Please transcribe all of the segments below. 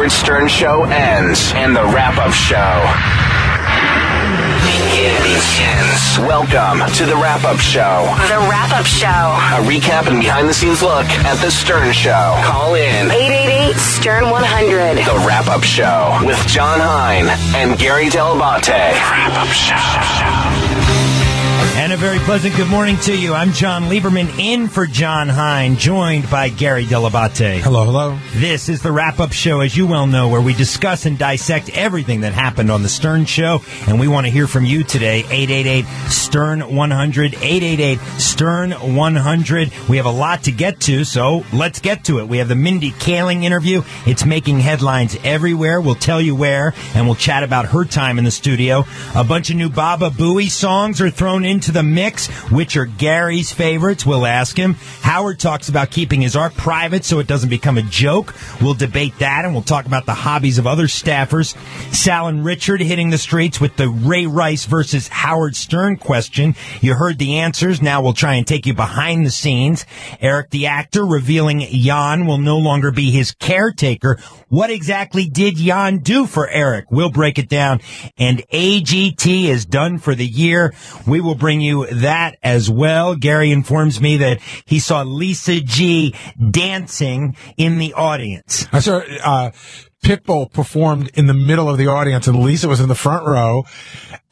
Howard Stern Show ends and the wrap up show begins. Welcome to the wrap up show. The wrap up show. A recap and behind the scenes look at the Stern Show. Call in 888 Stern 100. the wrap up show with Jon Hein and Gary Dell'Abate. Wrap up show. And a very pleasant good morning to you. I'm Jon Lieberman in for Jon Hein, joined by Gary Dell'Abate. Hello, hello. This is the wrap up show, as you well know, where we discuss and dissect everything that happened on the Stern Show. And we want to hear from you today. 888 Stern 100. 888 Stern 100. We have a lot to get to, so let's get to it. We have the Mindy Kaling interview. It's making headlines everywhere. We'll tell you where, and we'll chat about her time in the studio. A bunch of new Baba Booey songs are thrown into the mix. Which are Gary's favorites? We'll ask him. Howard talks about keeping his art private so it doesn't become a joke. We'll debate that and we'll talk about the hobbies of other staffers. Sal and Richard hitting the streets with the Ray Rice versus Howard Stern question. You heard the answers. Now we'll try and take you behind the scenes. Eric the actor revealing Jan will no longer be his caretaker. What exactly did Jan do for Eric? We'll break it down. And AGT is done for the year. We will bring you that as well. Gary informs me that he saw Lisa G dancing in the audience. I saw uh, Pitbull performed in the middle of the audience, and Lisa was in the front row,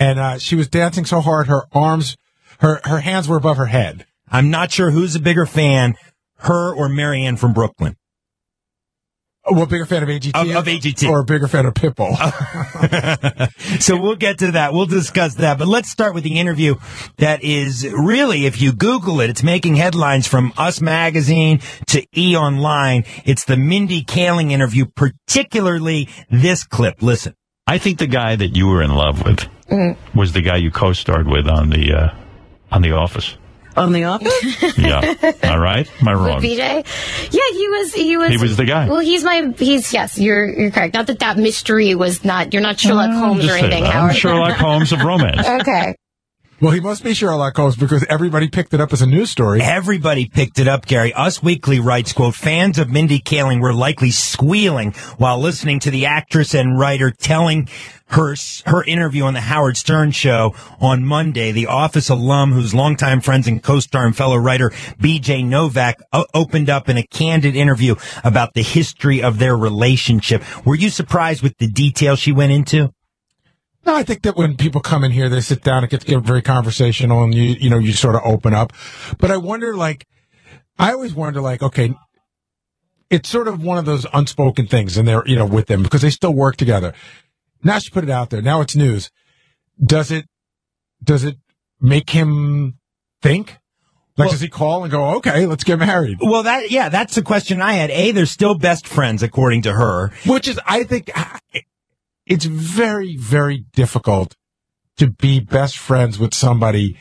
and uh, she was dancing so hard her arms, her her hands were above her head. I'm not sure who's a bigger fan, her or Marianne from Brooklyn. Well, bigger fan of AGT, Of- of AGT. or a bigger fan of Pitbull. so we'll get to that. We'll discuss that. But let's start with the interview that is really, if you Google it, it's making headlines from Us Magazine to E Online. It's the Mindy Kaling interview, particularly this clip. Listen. I think the guy that you were in love with was the guy you co-starred with on the uh, on the Office. On the office? Yeah, all right. Am I wrong? BJ? Yeah, he was. He was. He was the guy. Well, he's my. He's yes. You're you're correct. Not that that mystery was not. You're not Sherlock uh, Holmes or anything. I'm Sherlock Holmes of romance. Okay. Well, he must be Sherlock Holmes because everybody picked it up as a news story. Everybody picked it up, Gary. Us Weekly writes, quote, fans of Mindy Kaling were likely squealing while listening to the actress and writer telling her, her interview on the Howard Stern show on Monday. The Office alum, whose longtime friends and co-star and fellow writer BJ Novak o- opened up in a candid interview about the history of their relationship. Were you surprised with the details she went into? No, I think that when people come in here, they sit down, it gets get very conversational, and you you know you sort of open up. But I wonder, like, I always wonder, like, okay, it's sort of one of those unspoken things, and they're you know with them because they still work together. Now she put it out there. Now it's news. Does it does it make him think? Like, Well- does he call and go, okay, let's get married? Well, that, yeah, that's the question I had. A, they're still best friends, according to her. Which is, I think, it's very, very difficult to be best friends with somebody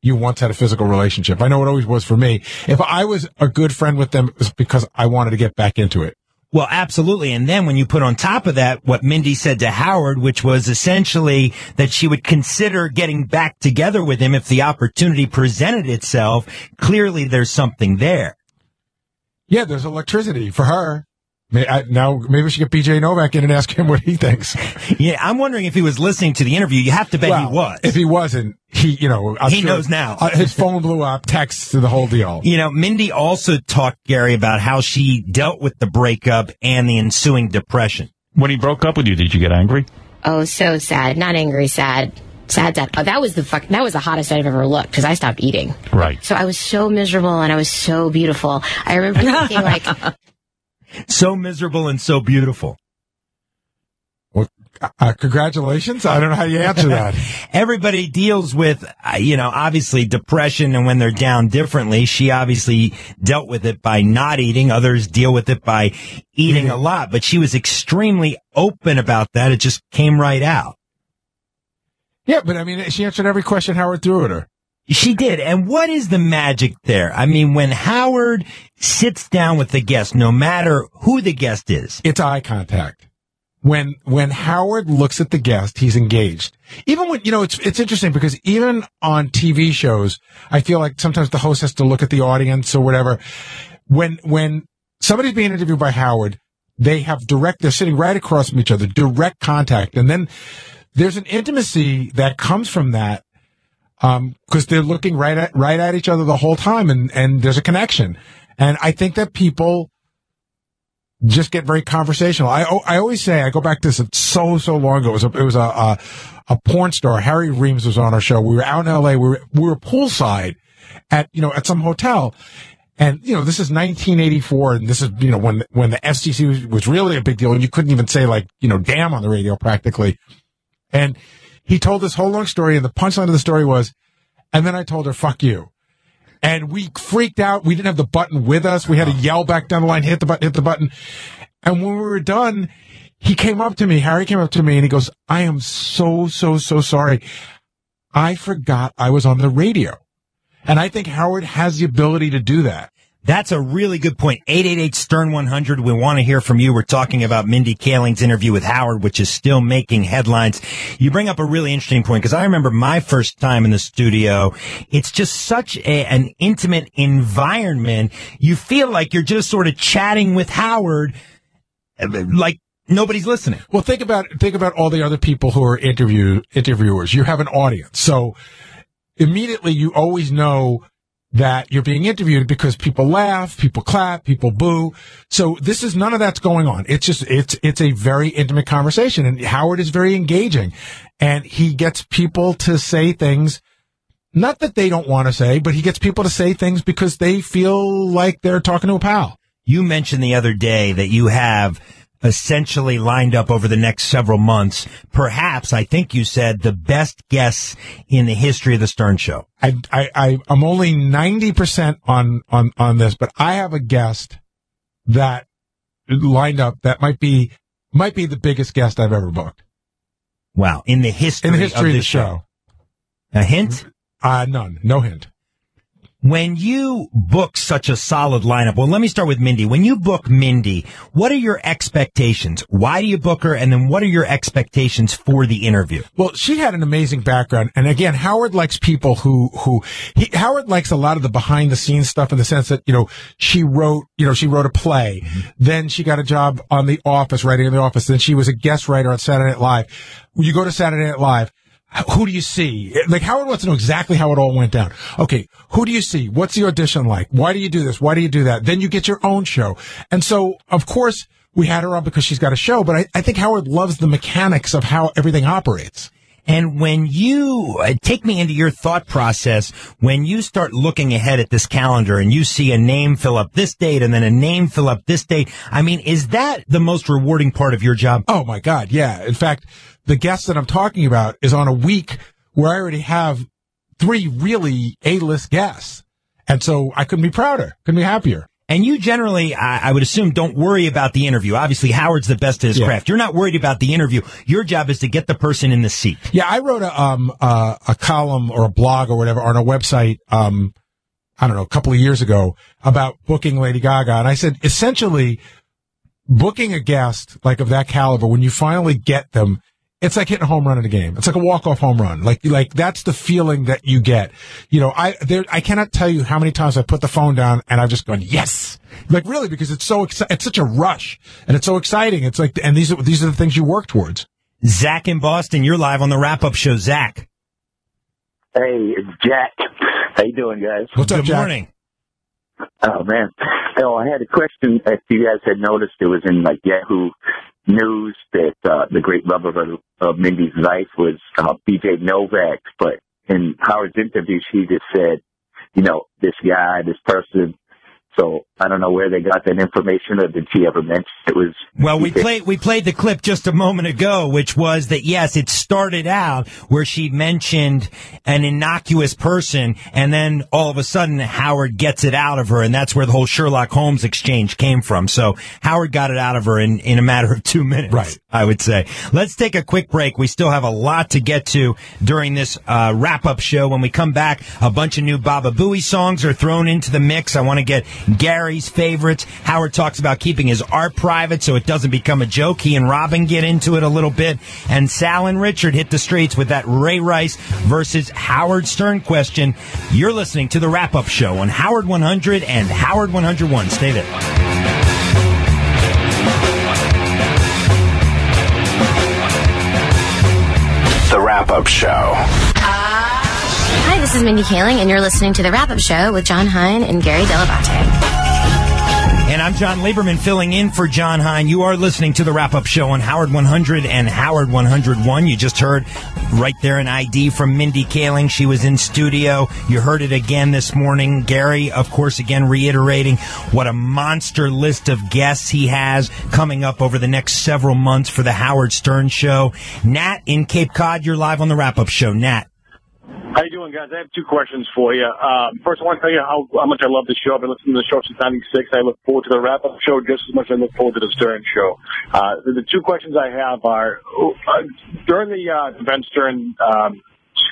you once had a physical relationship. I know it always was for me. If I was a good friend with them, it was because I wanted to get back into it. Well, absolutely. And then when you put on top of that what Mindy said to Howard, which was essentially that she would consider getting back together with him if the opportunity presented itself, clearly there's something there. Yeah, there's electricity for her. May, I, now maybe we should get BJ Novak in and ask him what he thinks. Yeah, I'm wondering if he was listening to the interview. You have to bet Well, he was. If he wasn't, he, you know, I'm He sure- knows now. Uh, his phone blew up, texts to the whole deal. you know, Mindy also talked, Gary, about how she dealt with the breakup and the ensuing depression. When he broke up with you, did you get angry? Oh, so sad. Not angry. Sad. Sad. Sad. Oh, that was the fuck. That was the hottest I've ever looked because I stopped eating. Right. So I was so miserable and I was so beautiful. I remember thinking like, So miserable and so beautiful. Well, uh, congratulations. I don't know how you answer that. everybody deals with, uh, you know, obviously depression and when they're down differently. She obviously dealt with it by not eating. Others deal with it by eating a lot, but she was extremely open about that. It just came right out. yeah, but I mean, she answered every question Howard threw at her. She did. And what is the magic there? I mean, when Howard sits down with the guest, no matter who the guest is, It's eye contact. When, when Howard looks at the guest, he's engaged. Even when, you know, it's, it's interesting because even on TV shows, I feel like sometimes the host has to look at the audience or whatever. When, when somebody's being interviewed by Howard, they have direct, they're sitting right across from each other, direct contact. And then there's an intimacy that comes from that. Um, cause they're looking right at, right at each other the whole time and, and there's a connection. And I think that people just get very conversational. I, I always say, I go back to this so, so long ago. It was a, it was a, a, a porn star. Harry Reams was on our show. We were out in LA. We were, we were poolside at, you know, at some hotel. And, you know, this is 1984 and this is, you know, when, when the FCC was, was really a big deal and you couldn't even say like, you know, damn on the radio practically. And he told this whole long story and the punchline of the story was, and then I told her, fuck you. And we freaked out. We didn't have the button with us. We had to yell back down the line, hit the button, hit the button. And when we were done, he came up to me, Harry came up to me and he goes, I am so, so, so sorry. I forgot I was on the radio. And I think Howard has the ability to do that. That's a really good point. 888 Stern 100. We want to hear from you. We're talking about Mindy Kaling's interview with Howard, which is still making headlines. You bring up a really interesting point because I remember my first time in the studio. It's just such a, an intimate environment. You feel like you're just sort of chatting with Howard, like nobody's listening. Well, think about, think about all the other people who are interview, interviewers. You have an audience. So immediately you always know that you're being interviewed because people laugh, people clap, people boo. So this is none of that's going on. It's just, it's, it's a very intimate conversation and Howard is very engaging and he gets people to say things, not that they don't want to say, but he gets people to say things because they feel like they're talking to a pal. You mentioned the other day that you have essentially lined up over the next several months. Perhaps, I think you said the best guests in the history of the Stern Show. I, I, I I'm only 90% on, on, on this, but I have a guest that lined up that might be, might be the biggest guest I've ever booked. Wow. In the history, In the history of, of the the show. A hint? Uh, none. No hint. When you book such a solid lineup, well, let me start with Mindy. When you book Mindy, what are your expectations? Why do you book her? And then what are your expectations for the interview? Well, she had an amazing background. And again, Howard likes people who, who, he, Howard likes a lot of the behind the scenes stuff in the sense that, you know, she wrote, you know, she wrote a play. Mm-hmm. Then she got a job on The Office, writing in The Office. Then she was a guest writer on Saturday Night Live. When you go to Saturday Night Live, who do you see? Like Howard wants to know exactly how it all went down. Okay, who do you see? What's the audition like? Why do you do this? Why do you do that? Then you get your own show. And so, of course, we had her on because she's got a show, but I, I think Howard loves the mechanics of how everything operates. And when you uh, take me into your thought process, when you start looking ahead at this calendar and you see a name fill up this date and then a name fill up this date, I mean, is that the most rewarding part of your job? Oh my God. Yeah. In fact, the guest that I'm talking about is on a week where I already have three really A-list guests. And so I couldn't be prouder, couldn't be happier. And you generally, I, I would assume, don't worry about the interview. Obviously, Howard's the best at his Yeah. craft. You're not worried about the interview. Your job is to get the person in the seat. Yeah, I wrote a um uh, a column or a blog or whatever on a website um I don't know a couple of years ago about booking Lady Gaga, and I said essentially booking a guest like of that caliber when you finally get them. It's like hitting a home run in a game. It's like a walk-off home run. Like, like that's the feeling that you get. You know, I, there, I cannot tell you how many times I put the phone down and I've just gone, yes! Like really, because it's so, exci- it's such a rush and it's so exciting. It's like, and these are, these are the things you work towards. Zach in Boston, you're live on the wrap up show. Zach, Hey, it's Jack. How you doing, guys? What's up, good Jack? morning. Oh man. Oh, I had a question. If you guys had noticed, it was in like Yahoo News that uh, the great lover of, of Mindy's life was uh, B.J. Novak, but in Howard's interview, she just said, you know, this guy, this person. So I don't know where they got that information, or did she ever mention it was? Well, we played we played the clip just a moment ago, which was that yes, it started out where she mentioned an innocuous person, and then all of a sudden Howard gets it out of her, and that's where the whole Sherlock Holmes exchange came from. So Howard got it out of her in in a matter of two minutes, Right. I would say. Let's take a quick break. We still have a lot to get to during this uh, wrap up show. When we come back, a bunch of new Baba Booey songs are thrown into the mix. I want to get Gary's favorites. Howard talks about keeping his art private so it doesn't become a joke. He and Robin get into it a little bit. And Sal and Richard hit the streets with that Ray Rice versus Howard Stern question. You're listening to the wrap up show on Howard 100 and Howard 101. Stay there. The Wrap Up Show. Hi, this is Mindy Kaling, and you're listening to The Wrap Up Show with Jon Hein and Gary Dell'Abate. And I'm Jon Lieberman filling in for Jon Hein. You are listening to the wrap up show on Howard 100 and Howard 101. You just heard right there an ID from Mindy Kaling. She was in studio. You heard it again this morning. Gary, of course, again reiterating what a monster list of guests he has coming up over the next several months for the Howard Stern show. Nat in Cape Cod, you're live on the wrap up show. Nat. How you doing, guys? I have two questions for you. Uh, first, I want to tell you how, how much I love the show. I've been listening to the show since '96. I look forward to the wrap-up show just as much as I look forward to the Stern show. Uh, the, the two questions I have are uh, during the uh, Ben Stern um,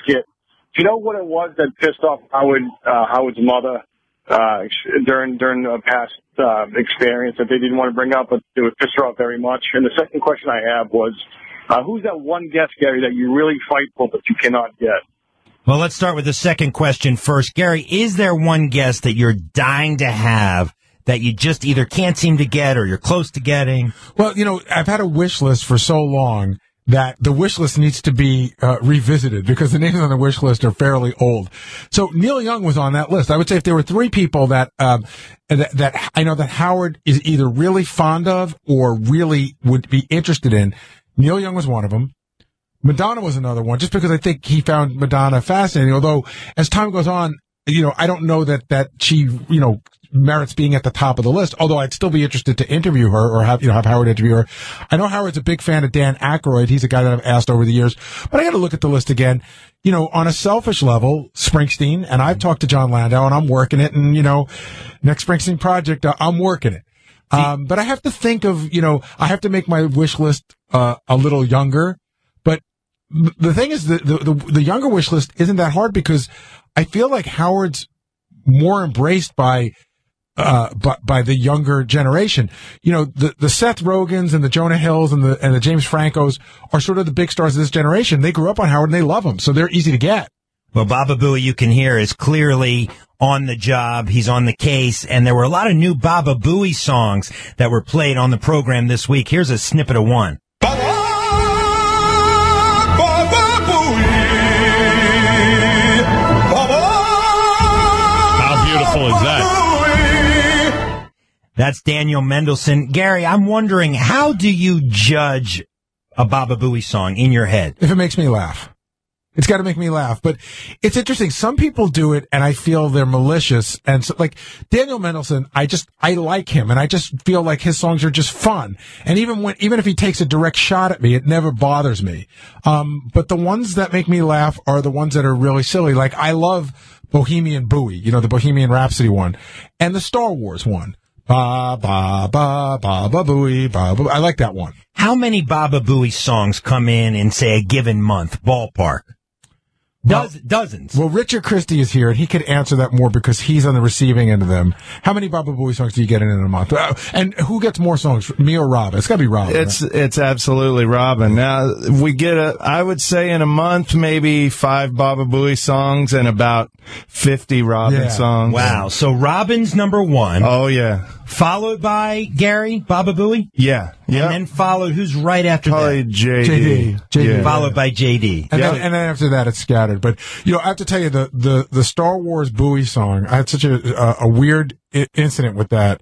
skit. Do you know what it was that pissed off Howard uh, Howard's mother uh, during during a past uh, experience that they didn't want to bring up, but it would piss her off very much? And the second question I have was, uh, who's that one guest, Gary, that you really fight for but you cannot get? Well, let's start with the second question first. Gary, is there one guest that you're dying to have that you just either can't seem to get or you're close to getting? Well, you know, I've had a wish list for so long that the wish list needs to be uh, revisited because the names on the wish list are fairly old. So Neil Young was on that list. I would say if there were three people that um, that, that I know that Howard is either really fond of or really would be interested in, Neil Young was one of them. Madonna was another one, just because I think he found Madonna fascinating. Although as time goes on, you know, I don't know that that she, you know, merits being at the top of the list. Although I'd still be interested to interview her or have you know have Howard interview her. I know Howard's a big fan of Dan Aykroyd. He's a guy that I've asked over the years, but I got to look at the list again. You know, on a selfish level, Springsteen, and I've talked to Jon Landau, and I'm working it. And you know, next Springsteen project, uh, I'm working it. Um, but I have to think of, you know, I have to make my wish list uh, a little younger. The thing is, the, the, the, the younger wish list isn't that hard because I feel like Howard's more embraced by, uh, by, by the younger generation. You know, the, the Seth Rogens and the Jonah Hills and the, and the James Francos are sort of the big stars of this generation. They grew up on Howard and they love him. So they're easy to get. Well, Baba Booey, you can hear, is clearly on the job. He's on the case. And there were a lot of new Baba Booey songs that were played on the program this week. Here's a snippet of one. That's Daniel Mendelsohn. Gary, I'm wondering, how do you judge a Baba Booey song in your head? If it makes me laugh. It's got to make me laugh. But it's interesting. Some people do it and I feel they're malicious. And so, like Daniel Mendelsohn, I just, I like him and I just feel like his songs are just fun. And even when, even if he takes a direct shot at me, it never bothers me. Um, but the ones that make me laugh are the ones that are really silly. Like I love Bohemian Bowie, you know, the Bohemian Rhapsody one and the Star Wars one. Ba, ba, ba, ba, ba, booey, ba, ba. I like that one. How many Baba Booey songs come in in, say, a given month, ballpark? Does, dozens. Well, Richard Christie is here, and he could answer that more because he's on the receiving end of them. How many Baba Booey songs do you get in in a month? Uh, and who gets more songs, me or Rob? It's got to be Rob. It's it's absolutely Robin. Now we get a, I would say in a month maybe five Baba Booey songs and about fifty Robin Yeah. songs. Wow. So Robin's number one, Oh yeah, followed by Gary, Baba Booey, yeah, yeah. and then followed, who's right after Probably that? JD. JD. JD. Yeah. Followed by JD. And, then, and then after that, it's scattered. But you know, I have to tell you the the the Star Wars Bowie song. I had such a a, a weird I- incident with that.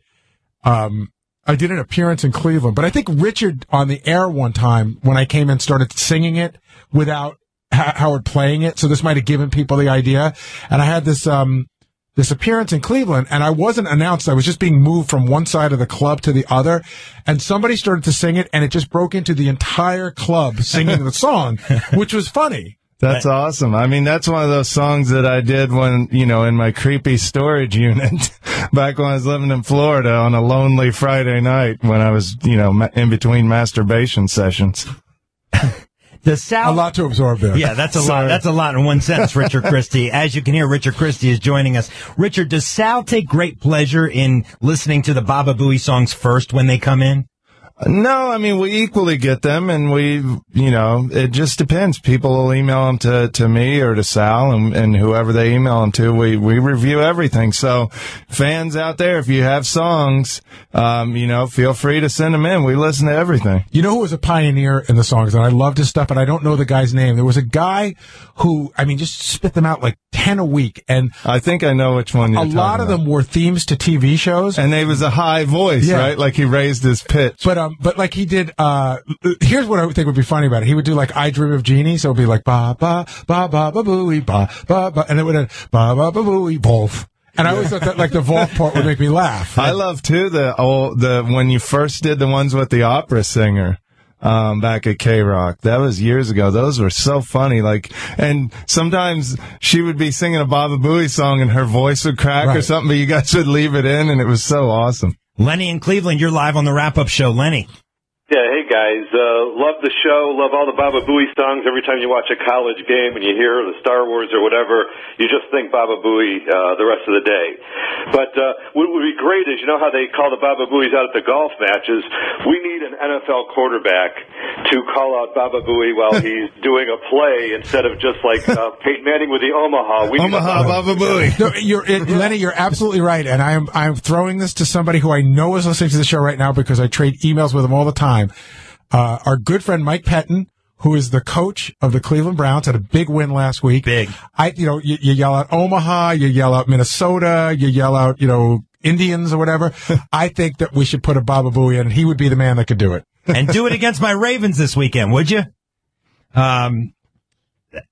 Um, I did an appearance in Cleveland, but I think Richard on the air one time when I came and started singing it without H- Howard playing it. So this might have given people the idea. And I had this um this appearance in Cleveland and I wasn't announced. I was just being moved from one side of the club to the other and somebody started to sing it and it just broke into the entire club singing the song, which was funny. That's awesome. I mean, that's one of those songs that I did when, you know, in my creepy storage unit back when I was living in Florida on a lonely Friday night when I was, you know, in between masturbation sessions. The South. A lot to absorb there. Yeah, that's a lot. That's a lot in one sentence, Richard Christie. As you can hear, Richard Christie is joining us. Richard, does Sal take great pleasure in listening to the Baba Booey songs first when they come in? No, I mean, we equally get them and we, you know, it just depends. People will email them to, to me or to Sal and, and whoever they email them to, we, we review everything. So fans out there, if you have songs, um, you know, feel free to send them in. We listen to everything. You know who was a pioneer in the songs, and I loved his stuff, but I don't know the guy's name. There was a guy who, I mean, just spit them out like 10 a week, and I think I know which one you're a lot of about. them were themes to TV shows. And they was a high voice, Yeah. right? Like he raised his pitch. But um, but like he did. Uh, here's what I think would be funny about it. He would do like "I Dream of Jeannie," so it'd be like ba ba ba ba ba booey ba ba ba, and it would end ba ba ba booey Wolf. And I always thought that like the Wolf part would make me laugh. I love too the old the when you first did the ones with the opera singer. Um, back at K Rock. That was years ago. Those were so funny. Like, and sometimes she would be singing a Baba Booey song and her voice would crack or something, but you guys would leave it in and it was so awesome. Lenny in Cleveland, you're live on the wrap up show. Lenny. Yeah, hey guys, uh, love the show, love all the Baba Booey songs. Every time you watch a college game and you hear the Star Wars or whatever, you just think Baba Booey uh, the rest of the day. But uh, what would be great is, you know how they call the Baba Booeys out at the golf matches? We need an NFL quarterback to call out Baba Booey while he's doing a play instead of just like uh, Peyton Manning with the Omaha. We need a Omaha Baba Booey. No, you're it, Lenny. You're absolutely right, and I'm I'm throwing this to somebody who I know is listening to the show right now because I trade emails with him all the time. Uh, our good friend Mike Pettine, who is the coach of the Cleveland Browns, had a big win last week. Big. I, you know, you, you yell out Omaha, you yell out Minnesota, you yell out, you know, Indians or whatever. I think that we should put a Baba Booey in, and he would be the man that could do it. and do it against my Ravens this weekend, would you? Um,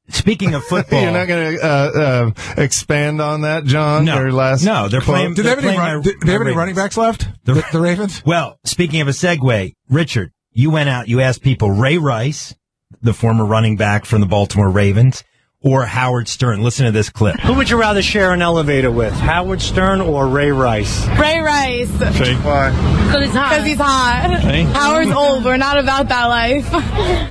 speaking of football, You're not going to uh, uh, expand on that, John? No. Your last No, they're quote? playing- Do they have any, run, my- did they have any running backs left? The- The, the Ravens? Well, speaking of a segue, Richard, you went out, you asked people Ray Rice, the former running back from the Baltimore Ravens, or Howard Stern. Listen to this clip. Who would you rather share an elevator with, Howard Stern or Ray Rice? Ray Rice. Fake why? Because he's hot. Because he's hot. Hey. Howard's old. We're not about that life.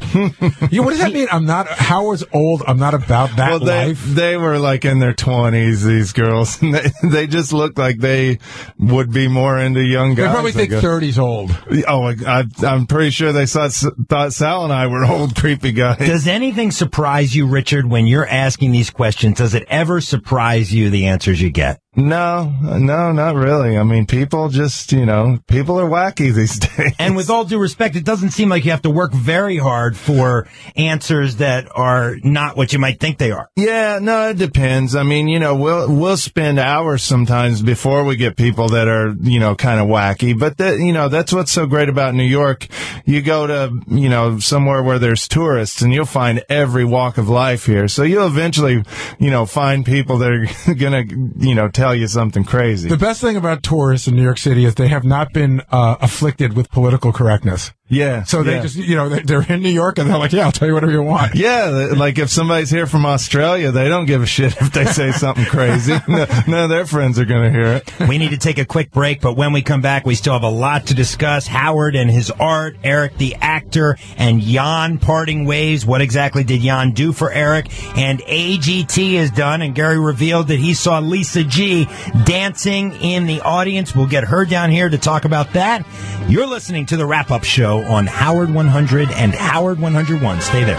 Yeah, what does that mean? I'm not, Howard's old. I'm not about that Well, they life. they were like in their twenties. These girls, they they just looked like they would be more into young guys. They probably think 30's old. Oh, I, I'm pretty sure they thought thought Sal and I were old creepy guys. Does anything surprise you, Richard, when you're asking these questions? Does it ever surprise you the answers you get? No, no, not really. I mean, people just you know, people are wacky these days. And with all due respect, it doesn't seem like you have to work very hard for answers that are not what you might think they are. Yeah, no, it depends. I mean, you know, we'll we'll spend hours sometimes before we get people that are, you know, kind of wacky. But that, you know, that's what's so great about New York. You go to, you know, somewhere where there's tourists, and you'll find every walk of life here. So you'll eventually, you know, find people that are gonna, you know, tell you something crazy. The best thing about tourists in New York City is they have not been uh, afflicted with political correctness. Yeah. So they yeah. just, you know, they- they're in New York and they're like, yeah, I'll tell you whatever you want. Yeah, like if somebody's here from Australia, they don't give a shit if they say something crazy. No, none of their friends are going to hear it. We need to take a quick break, but when we come back, we still have a lot to discuss. Howard and his art, Eric the actor, and Jan parting ways. What exactly did Jan do for Eric? And AGT is done, and Gary revealed that he saw Lisa G dancing in the audience. We'll get her down here to talk about that. You're listening to the wrap up show on Howard 100 and Howard 101. Stay there.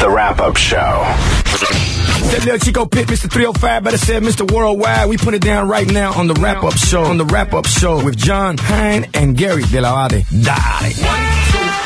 The wrap up show. That little Chico Pit, Mr. 305, better said Mr. Worldwide. We put it down right now on the wrap up show, on the wrap up show with Jon Hein and Gary De La Ade. Dale. Uno,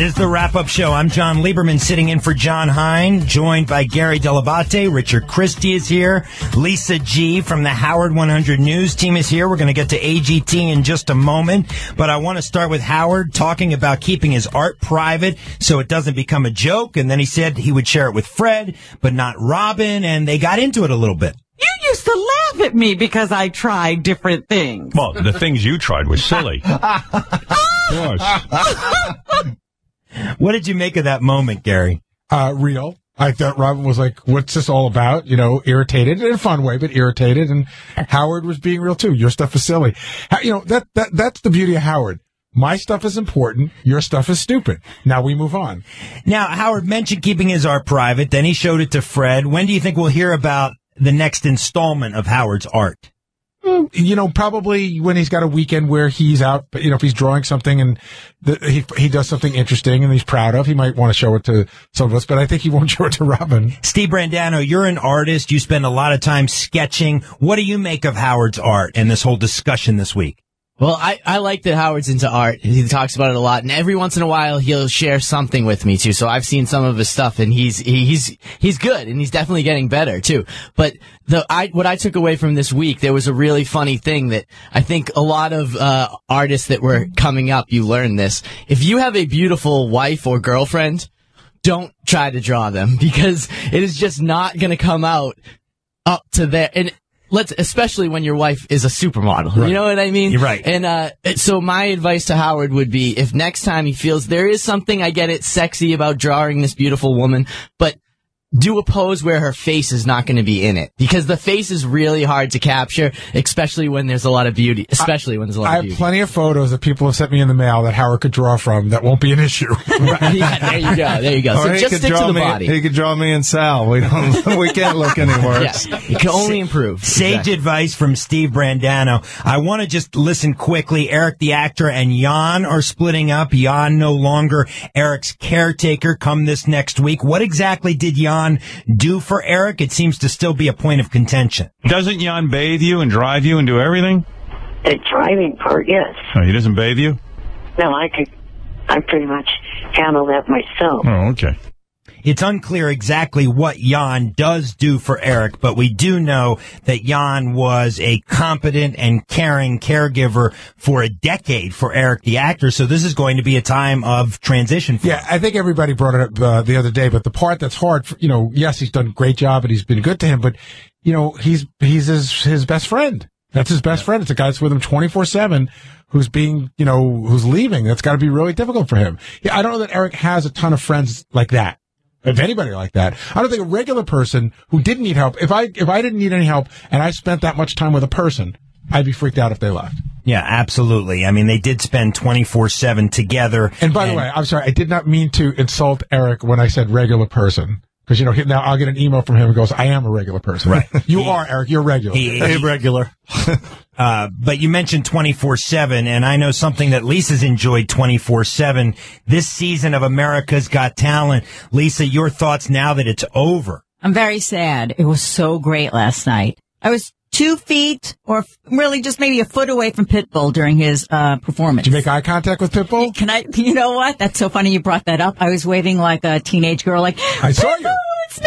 is the wrap up show. I'm Jon Lieberman sitting in for Jon Hein, joined by Gary Dell'Abate. Richard Christie is here. Lisa G from the Howard 100 News team is here. We're going to get to AGT in just a moment, but I want to start with Howard talking about keeping his art private so it doesn't become a joke. And then he said he would share it with Fred, but not Robin. And they got into it a little bit. You used to laugh at me because I tried different things. Well, the things you tried were silly. of course. What did you make of that moment, Gary? Uh, real. I thought Robin was like, what's this all about? You know, irritated in a fun way, but irritated. And Howard was being real too. Your stuff is silly. Ha- You know, that, that, that's the beauty of Howard. My stuff is important. Your stuff is stupid. Now we move on. Now, Howard mentioned keeping his art private. Then he showed it to Fred. When do you think we'll hear about the next installment of Howard's art? Mm. you know, probably when he's got a weekend where he's out, you know, if he's drawing something and the, he, he does something interesting and he's proud of, he might want to show it to some of us, but I think he won't show it to Robin. Steve Brandano, you're an artist. You spend a lot of time sketching. What do you make of Howard's art and this whole discussion this week? Well, I, I like that Howard's into art. He talks about it a lot, and every once in a while he'll share something with me too. So I've seen some of his stuff, and he's he, he's he's good, and he's definitely getting better too. But the I what I took away from this week, there was a really funny thing that I think a lot of uh, artists that were coming up, you learn this. If you have a beautiful wife or girlfriend, don't try to draw them because it is just not going to come out up to there. And let's, especially when your wife is a supermodel. Right. You know what I mean? You're right. And, uh, so my advice to Howard would be if next time he feels there is something, I get it, sexy about drawing this beautiful woman, but do a pose where her face is not going to be in it because the face is really hard to capture, especially when there's a lot of beauty, especially when there's a lot I of have beauty. plenty of photos that people have sent me in the mail that Howard could draw from that won't be an issue. yeah, there you go. There you go. Or So he just could stick to draw the me, body. He could draw me and Sal. We don't. we can't look any worse. Yeah, it can only improve. Sage Exactly. advice from Steve Brandano. I want to just listen quickly. Eric the actor and Jan are splitting up. Jan no longer Eric's caretaker come this next week. What exactly did Jan do for Eric? It seems to still be a point of contention. Doesn't Jan bathe you and drive you and do everything? The driving part, yes. Oh, he doesn't bathe you? No, I could, I pretty much handle that myself. Oh, okay. It's unclear exactly what Jan does do for Eric, but we do know that Jan was a competent and caring caregiver for a decade for Eric the actor. So this is going to be a time of transition for Yeah, I think everybody brought it up uh, the other day, but the part that's hard, for, you know, yes, he's done a great job and he's been good to him, but you know, he's he's his his best friend. That's his best friend. It's a guy that's with him twenty four seven, who's being, you know, who's leaving. That's got to be really difficult for him. Yeah, I don't know that Eric has a ton of friends like that. If anybody like that, I don't think a regular person who didn't need help. If I if I didn't need any help and I spent that much time with a person, I'd be freaked out if they left. Yeah, absolutely. I mean, they did spend 24-7 together. And by the way, I'm sorry, I did not mean to insult Eric when I said regular person. Because, you know, he, now I'll get an email from him who goes, I am a regular person. Right. you are, Eric. You're regular. He- he- regular. Uh, but you mentioned 24-7, and I know something that Lisa's enjoyed 24-7 this season of America's Got Talent. Lisa, your thoughts now that it's over? I'm very sad. It was so great last night. I was two feet or really just maybe a foot away from Pitbull during his uh, performance. Did you make eye contact with Pitbull? Can I, you know what? That's so funny you brought that up. I was waving like a teenage girl, like, I saw you. It's me.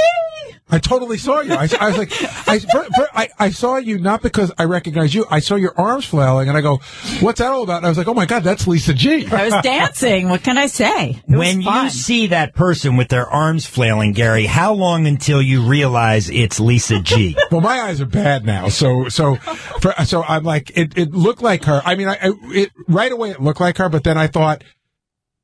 I totally saw you. I, I was like, I, for, for, I, I saw you not because I recognized you. I saw your arms flailing, and I go, "What's that all about?" And I was like, "Oh my god, that's Lisa G." I was dancing. What can I say? It was when fun. you see that person with their arms flailing, Gary, how long until you realize it's Lisa G? well, my eyes are bad now, so so for, so I'm like, it, it looked like her. I mean, I, I it right away it looked like her, but then I thought.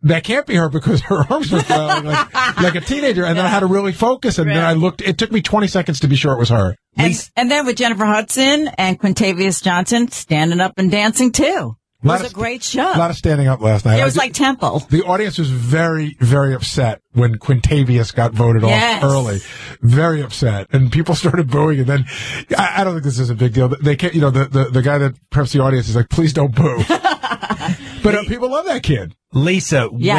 That can't be her because her arms were flailing like, like a teenager, and then I had to really focus, and then I looked. It took me 20 seconds to be sure it was her. and, and then with Jennifer Hudson and Quintavious Johnson standing up and dancing too. It was a great show. A lot of standing up last night. It was like Temple. The audience was very, very upset when Quintavious got voted Yes. off early. Very upset, and people started booing. And then, I, I don't think this is a big deal. They can't, you know, the, the, the guy that preps the audience is like, please don't boo. but uh, people love that kid. Lisa, Yes.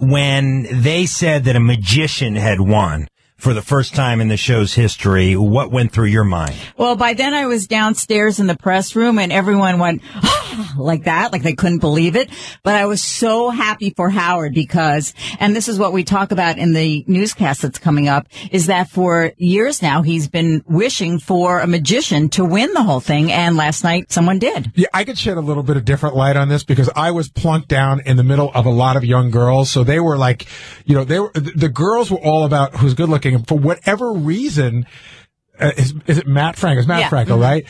when when they said that a magician had won for the first time in the show's history, what went through your mind? Well, by then I was downstairs in the press room and everyone went like that, like they couldn't believe it. But I was so happy for Howard because, and this is what we talk about in the newscast that's coming up, is that for years now he's been wishing for a magician to win the whole thing. And last night someone did. Yeah, I could shed a little bit of different light on this because I was plunked down in the middle of a lot of young girls. So they were like, you know, they were, the girls were all about who's good looking. And for whatever reason, uh, is, is it Matt Frank? It's Matt Yeah. Franco, Mhm. right?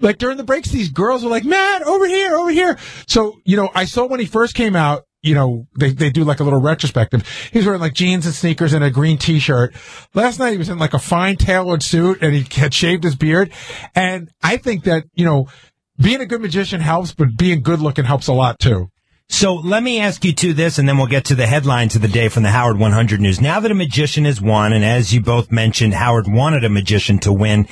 Like during the breaks, these girls were like, Matt, over here, over here. So, you know, I saw when he first came out, you know, they, they do like a little retrospective. He was wearing like jeans and sneakers and a green t-shirt. Last night he was in like a fine tailored suit and he had shaved his beard. And I think that, you know, being a good magician helps, but being good looking helps a lot too. So let me ask you to this, and then we'll get to the headlines of the day from the Howard 100 News. Now that a magician has won, and as you both mentioned, Howard wanted a magician to win.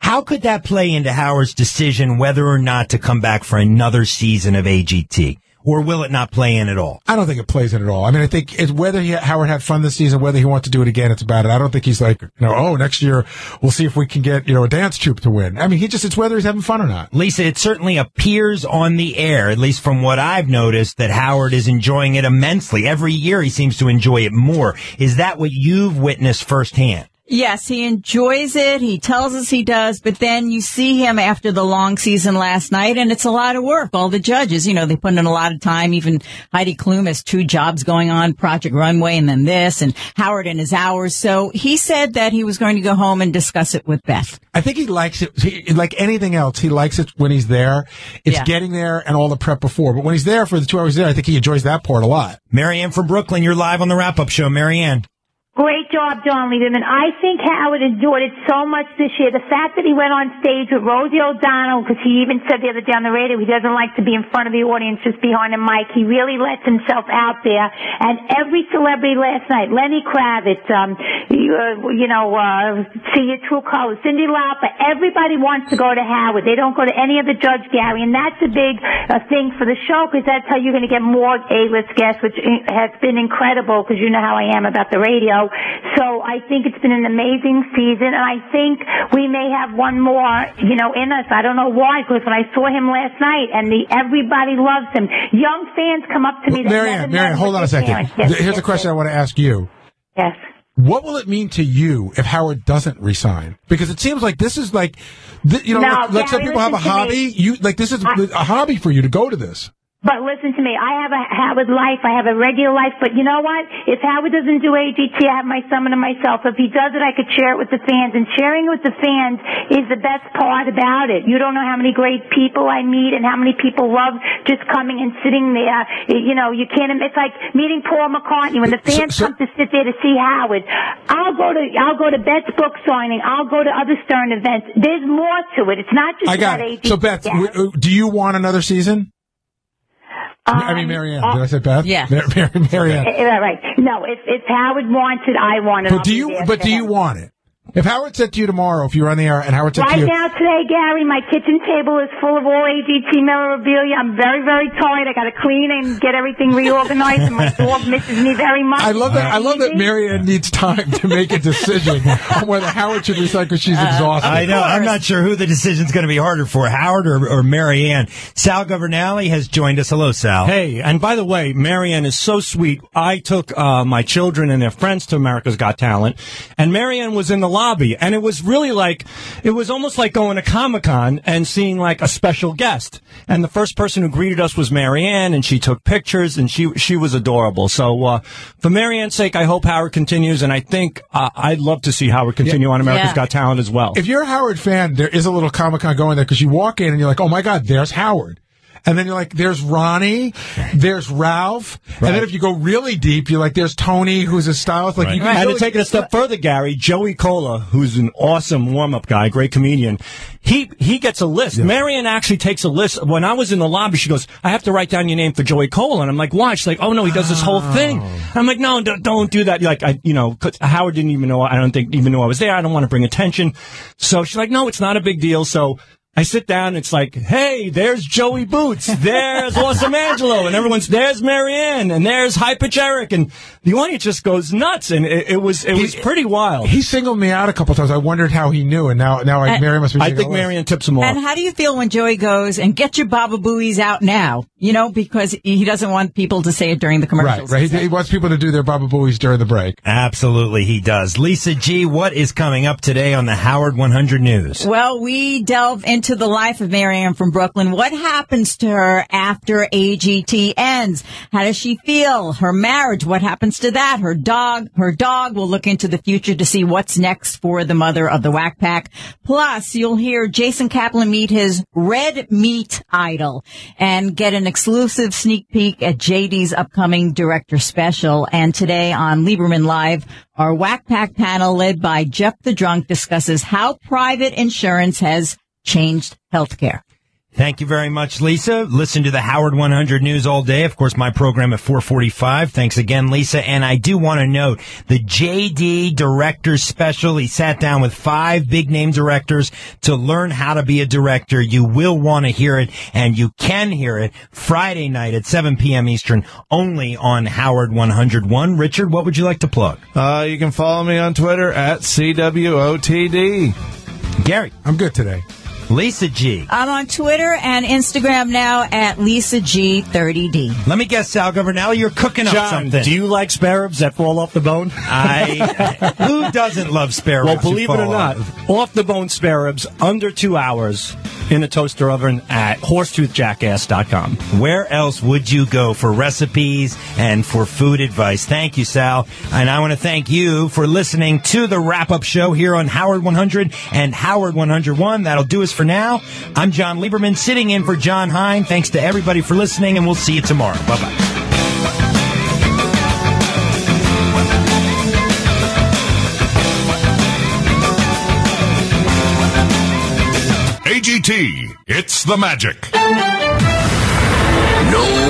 How could that play into Howard's decision whether or not to come back for another season of AGT? Or will it not play in at all? I don't think it plays in at all. I mean, I think it's whether he, Howard had fun this season, whether he wants to do it again, it's about it. I don't think he's like, you know, oh, next year we'll see if we can get, you know, a dance troupe to win. I mean, he just, it's whether he's having fun or not. Lisa, it certainly appears on the air, at least from what I've noticed, that Howard is enjoying it immensely. Every year he seems to enjoy it more. Is that what you've witnessed firsthand? Yes, he enjoys it. He tells us he does, but then you see him after the long season last night and it's a lot of work. All the judges, you know, they put in a lot of time. Even Heidi Klum has two jobs going on, Project Runway and then this and Howard and his hours. So he said that he was going to go home and discuss it with Beth. I think he likes it, he, like anything else, he likes it when he's there. It's Yeah. getting there and all the prep before. But when he's there for the two hours there, I think he enjoys that part a lot. Marianne from Brooklyn, you're live on the wrap up show. Marianne. Great job, Jon Lieberman. I think Howard enjoyed it so much this year. The fact that he went on stage with Rosie O'Donnell, because he even said the other day on the radio he doesn't like to be in front of the audience, just behind a mic. He really lets himself out there. And every celebrity last night, Lenny Kravitz, um, you, uh, you know, uh, see your true colors, Cyndi Lauper, everybody wants to go to Howard. They don't go to any other judge, Gary. And that's a big uh, thing for the show, because that's how you're going to get more A-list guests, which uh, has been incredible, because you know how I am about the radio. So I think it's been an amazing season, and I think we may have one more, you know, in us. I don't know why, because when I saw him last night, and the everybody loves him. Young fans come up to me. that Marianne, Marianne, hold on a second. Yes, Here's yes, a question I want to ask you. Yes. What will it mean to you if Howard doesn't resign? Because it seems like this is like, you know, No, like, like some people have a hobby. me. You like this is a hobby for you to go to this. But listen to me. I have a Howard life. I have a regular life. But you know what? If Howard doesn't do AGT, I have my summer to myself. If he does it, I could share it with the fans. And sharing with the fans is the best part about it. You don't know how many great people I meet and how many people love just coming and sitting there. You know, you can't. It's like meeting Paul McCartney when the fans come to sit there to see Howard. I'll go to I'll go to Beth's book signing. I'll go to other Stern events. There's more to it. It's not just I got about it. AGT. So Beth, Yeah. uh, do you want another season? I mean, Marianne. Did I say Beth? yeah. Mar- Mar- Marianne. Right. No, if if Howard wants it, I want it. But I'll do you? But do you want it? If Howard said to you tomorrow, if you were on the air, and Howard said to Right you, now, today, Gary, my kitchen table is full of all AGT memorabilia. I'm very, very tired. I got to clean and get everything reorganized, and my dog misses me very much. I love that. I love that Marianne needs time to make a decision on whether Howard should recycle. because she's exhausted. I know. I'm not sure who the decision's going to be harder for, Howard or, or Marianne. Sal Governale has joined us. Hello, Sal. Hey, and by the way, Marianne is so sweet. I took uh, my children and their friends to America's Got Talent, and Marianne was in the lobby, and it was really like it was almost like going to Comic Con and seeing like a special guest. And the first person who greeted us was Marianne, and she took pictures, and she she was adorable. So uh, for Marianne's sake, I hope Howard continues, and I think uh, I'd love to see Howard continue on America's Yeah. Got Talent as well. If you're a Howard fan, there is a little Comic Con going there because you walk in and you're like, oh my God, there's Howard. And then you're like, there's Ronnie, there's Ralph. And then if you go really deep, you're like, there's Tony, who's a stylist. Like, you can and really- to take it a step further, Gary, Joey Kola, who's an awesome warm-up guy, great comedian, he he gets a list. Marion actually takes a list. When I was in the lobby, she goes, "I have to write down your name for Joey Kola," and I'm like, "Why?" She's like, "Oh no, he does this whole oh. thing." I'm like, "No, don't, don't do that." Like, I, you know, 'cause Howard didn't even know. I don't think even know I was there. I don't want to bring attention. So she's like, "No, it's not a big deal." So. I sit down, it's like, hey, there's Joey Boots, there's Awesome Angelo, and everyone's, there's Marianne, and there's High Pitch Eric, and the audience just goes nuts, and it, it was, it was pretty wild. He singled me out a couple times. I wondered how he knew, and now now I, And- Mary must be. I think oh, a list. Marianne tips him off. And how do you feel when Joey goes and get your Baba Booies out now? You know, because he doesn't want people to say it during the Right, commercials. right. He, he wants people to do their Baba Booies during the break. Absolutely, he does. Lisa G, what is coming up today on the Howard 100 News? Well, we delve into the life of Marianne from Brooklyn. What happens to her after AGT ends? How does she feel? Her marriage, what happens to that? Her dog, her dog will look into the future to see what's next for the mother of the Whack Pack. Plus, you'll hear Jason Kaplan meet his red meat idol and get an exclusive sneak peek at JD's upcoming director special. And today on Lieberman Live, our Whack Pack panel led by Jeff the Drunk discusses how private insurance has changed healthcare. Thank you very much, Lisa. Listen to the Howard 100 News all day. Of course, my program at 445. Thanks again, Lisa. And I do want to note the JD Director Special. He sat down with five big name directors to learn how to be a director. You will want to hear it and you can hear it Friday night at 7 p.m. Eastern only on Howard 101. Richard, what would you like to plug? Uh, you can follow me on Twitter at CWOTD. Gary. I'm good today. Lisa G. I'm on Twitter and Instagram now at Lisa G30D. Let me guess, Sal Governale, you're cooking up something. do you like spare ribs that fall off the bone? I who doesn't love spare Well, ribs who believe it or not, off? off the bone spare ribs under two hours in the toaster oven at horsetoothjackass.com. Where else would you go for recipes and for food advice? Thank you, Sal. And I want to thank you for listening to the wrap up show here on Howard 100 and Howard 101. That'll do us for now. I'm Jon Lieberman sitting in for Jon Hein. Thanks to everybody for listening and we'll see you tomorrow. Bye bye. AGT, it's the magic. No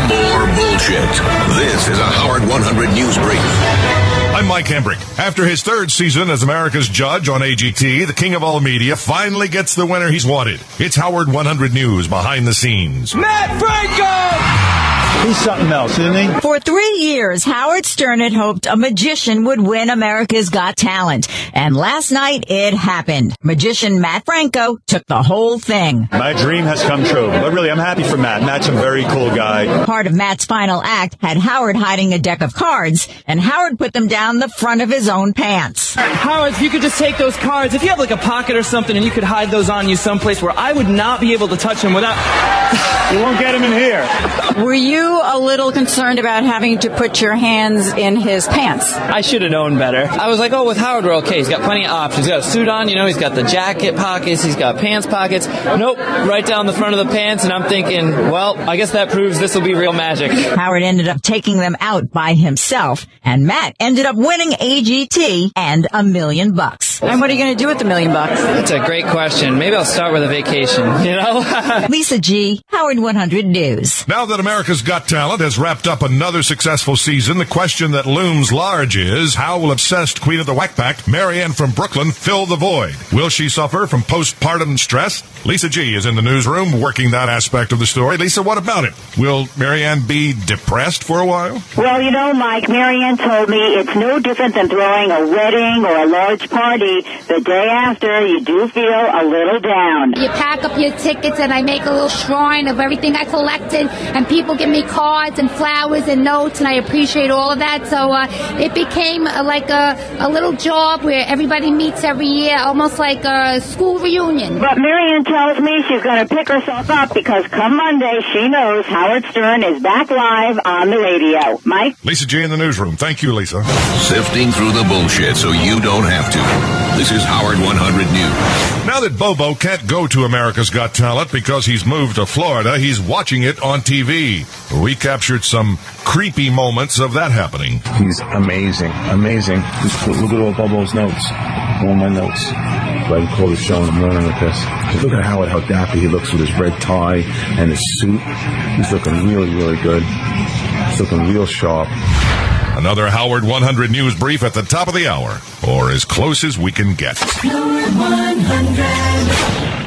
more bullshit. This is a Howard 100 News Brief. I'm Mike Hembrick. After his third season as America's judge on AGT, the king of all media finally gets the winner he's wanted. It's Howard 100 News behind the scenes. Matt Franco! He's something else, isn't he? For three years, Howard Stern had hoped a magician would win America's Got Talent. And last night it happened. Magician Matt Franco took the whole thing. My dream has come true. But really, I'm happy for Matt. Matt's a very cool guy. Part of Matt's final act had Howard hiding a deck of cards, and Howard put them down the front of his own pants. Howard, if you could just take those cards, if you have like a pocket or something and you could hide those on you someplace where I would not be able to touch them without. You won't get him in here. Were you a little concerned about having to put your hands in his pants? I should have known better. I was like, oh, with Howard, we're okay. He's got plenty of options. He's got a suit on, you know, he's got the jacket pockets, he's got pants pockets. Nope, right down the front of the pants, and I'm thinking, well, I guess that proves this will be real magic. Howard ended up taking them out by himself, and Matt ended up winning AGT and a million bucks. And what are you going to do with the million bucks? That's a great question. Maybe I'll start with a vacation, you know? Lisa G, Howard 100 News. Now that America's Got Talent has wrapped up another successful season, the question that looms large is how will obsessed Queen of the Whackpack, Marianne from Brooklyn, fill the void? Will she suffer from postpartum stress? Lisa G is in the newsroom working that aspect of the story. Lisa, what about it? Will Marianne be depressed for a while? Well, you know, Mike, Marianne told me it's no different than throwing a wedding or a large party. The day after, you do feel a little down. You pack up your tickets, and I make a little shrine of everything I collected, and people give me cards and flowers and notes, and I appreciate all of that. So uh, it became uh, like a, a little job where everybody meets every year, almost like a school reunion. But Marianne tells me she's going to pick herself up because come Monday, she knows Howard Stern is back live on the radio. Mike? Lisa G in the newsroom. Thank you, Lisa. Sifting through the bullshit so you don't have to. This is Howard 100 News. Now that Bobo can't go to America's Got Talent because he's moved to Florida, he's watching it on TV. We captured some creepy moments of that happening. He's amazing, amazing. Just look, look at all Bobo's notes, all my notes. I can call the show and I'm learning with this. Just look at Howard, how dapper he looks with his red tie and his suit. He's looking really, really good. He's looking real sharp. Another Howard 100 News brief at the top of the hour, or as close as we can get. Howard 100.